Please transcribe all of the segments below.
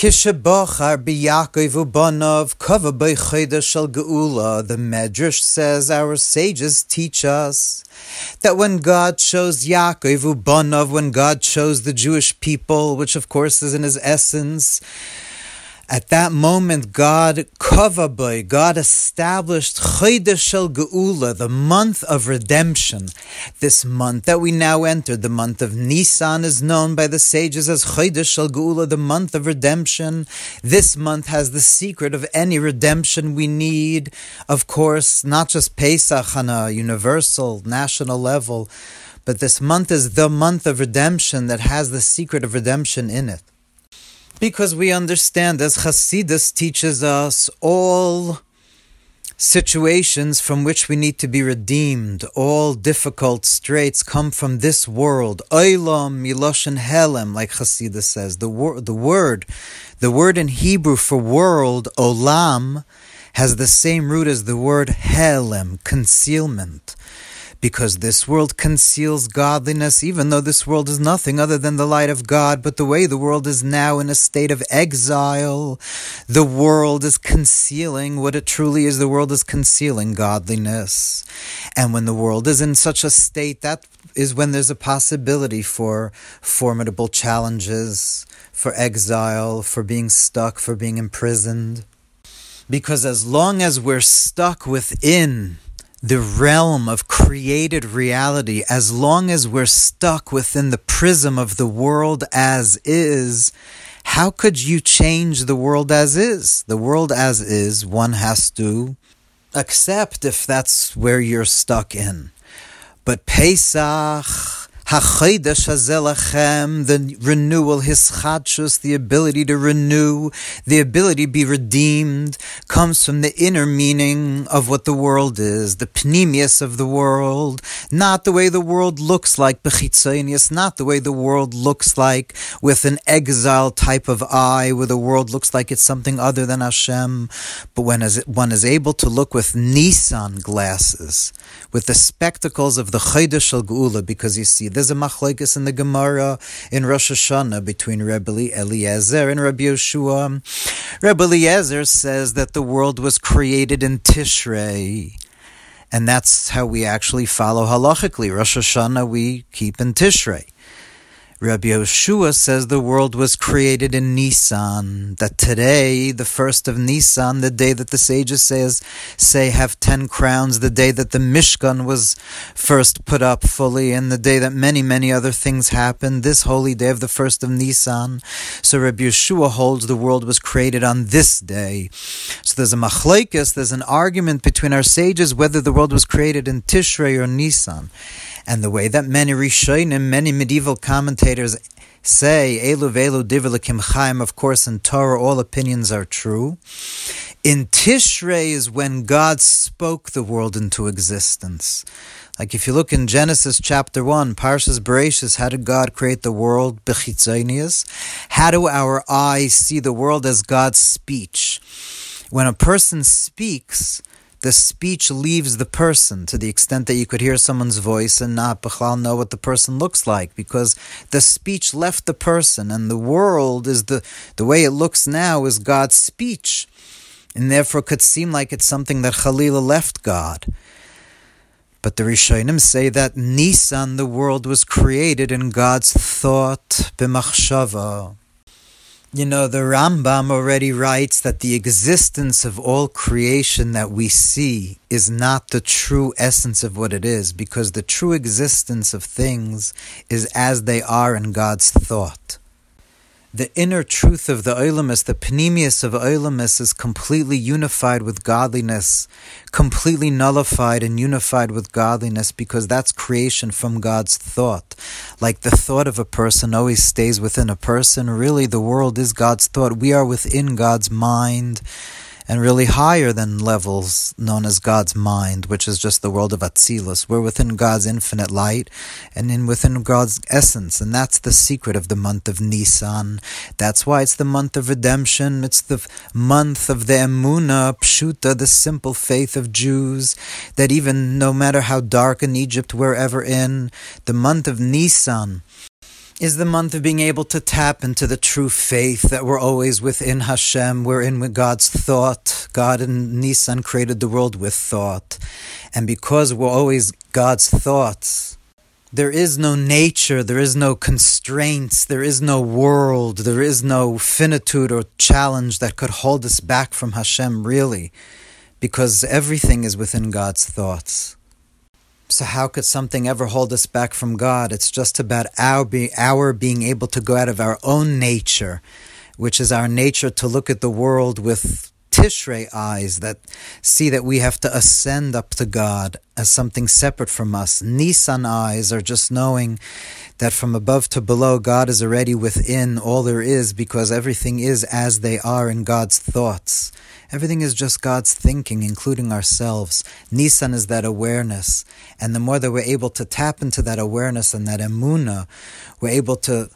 The Medrash says our sages teach us that when God chose Yaakov ubanov, when God chose the Jewish people, which of course is in his essence, at that moment, God kavaboy, God established Chodesh Geula, the month of redemption. This month that we now enter, the month of Nisan, is known by the sages as Chodesh Geula, the month of redemption. This month has the secret of any redemption we need. Of course, not just Pesach on a universal, national level, but this month is the month of redemption that has the secret of redemption in it. Because we understand, as Hasidus teaches us, all situations from which we need to be redeemed, all difficult straits come from this world. Olam miloshen helem, like Hasidus says. The, the word, the word in Hebrew for world, olam, has the same root as the word helem, concealment because this world conceals godliness, even though this world is nothing other than the light of God. But the way the world is now in a state of exile, the world is concealing what it truly is. The world is concealing godliness. And when the world is in such a state, that is when there's a possibility for formidable challenges, for exile, for being stuck, for being imprisoned. Because as long as we're stuck within the realm of created reality, as long as we're stuck within the prism of the world as is, how could you change the world as is? The world as is, one has to accept if that's where you're stuck in. But Pesach, Hazelachem, the renewal, Hischadshus, the ability to renew, the ability to be redeemed, comes from the inner meaning of what the world is, the pnimius of the world, not the way the world looks like, bechitzonius, not the way the world looks like with an exile type of eye, where the world looks like it's something other than Hashem, but when one is able to look with Nisan glasses, with the spectacles of the Chodesh Geula, because you see, there's a machlekes in the Gemara in Rosh Hashanah between Rebbe Eliezer and Rabbi Yehoshua. Rebbe Eliezer says that the world was created in Tishrei. And that's how we actually follow halachically. Rosh Hashanah we keep in Tishrei. Rabbi Yehoshua says the world was created in Nisan, that today, the first of Nisan, the day that the sages says, say have ten crowns, the day that the Mishkan was first put up fully, and the day that many, many other things happened, this holy day of the first of Nisan. So Rabbi Yehoshua holds the world was created on this day. So there's a machlekes, there's an argument between our sages whether the world was created in Tishrei or Nisan. And the way that many Rishonim, many medieval commentators say, Elu velu chaim, of course, in Torah all opinions are true. In Tishrei is when God spoke the world into existence. Like if you look in Genesis chapter 1, Parshas Bereshis, how did God create the world? Bechitzonius. How do our eyes see the world as God's speech? When a person speaks, the speech leaves the person to the extent that you could hear someone's voice and not Bechal know what the person looks like because the speech left the person and the world is the the way it looks now is God's speech and therefore could seem like it's something that Khalila left God. But the Rishonim say that Nisan, the world was created in God's thought, b'machshava. You know, the Rambam already writes that the existence of all creation that we see is not the true essence of what it is, because the true existence of things is as they are in God's thought the inner truth of the Olamus, the Pnimius of Olamus, is completely unified with godliness, completely nullified and unified with godliness because that's creation from God's thought. Like the thought of a person always stays within a person, really the world is God's thought. We are within God's mind and really higher than levels known as God's mind, which is just the world of Atzilus. We're within God's infinite light and in within God's essence, and that's the secret of the month of Nisan. That's why it's the month of redemption. It's the month of the Emuna, Pshuta, the simple faith of Jews, that even no matter how dark in Egypt we're ever in, the month of Nisan is the month of being able to tap into the true faith that we're always within Hashem, we're in with God's thought. God in Nisan created the world with thought. And because we're always God's thoughts, there is no nature, there is no constraints, there is no world, there is no finitude or challenge that could hold us back from Hashem, really, because everything is within God's thoughts. So how could something ever hold us back from God? It's just about our, be, our being able to go out of our own nature, which is our nature to look at the world with Tishrei eyes that see that we have to ascend up to God as something separate from us. Nisan eyes are just knowing that from above to below, God is already within all there is because everything is as they are in God's thoughts. Everything is just God's thinking, including ourselves. Nisan is that awareness. And the more that we're able to tap into that awareness and that emuna, we're able to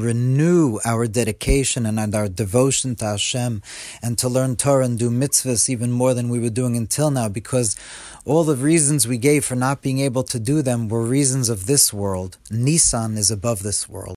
renew our dedication and our devotion to Hashem and to learn Torah and do mitzvahs even more than we were doing until now because all the reasons we gave for not being able to do them were reasons of this world. Nisan is above this world.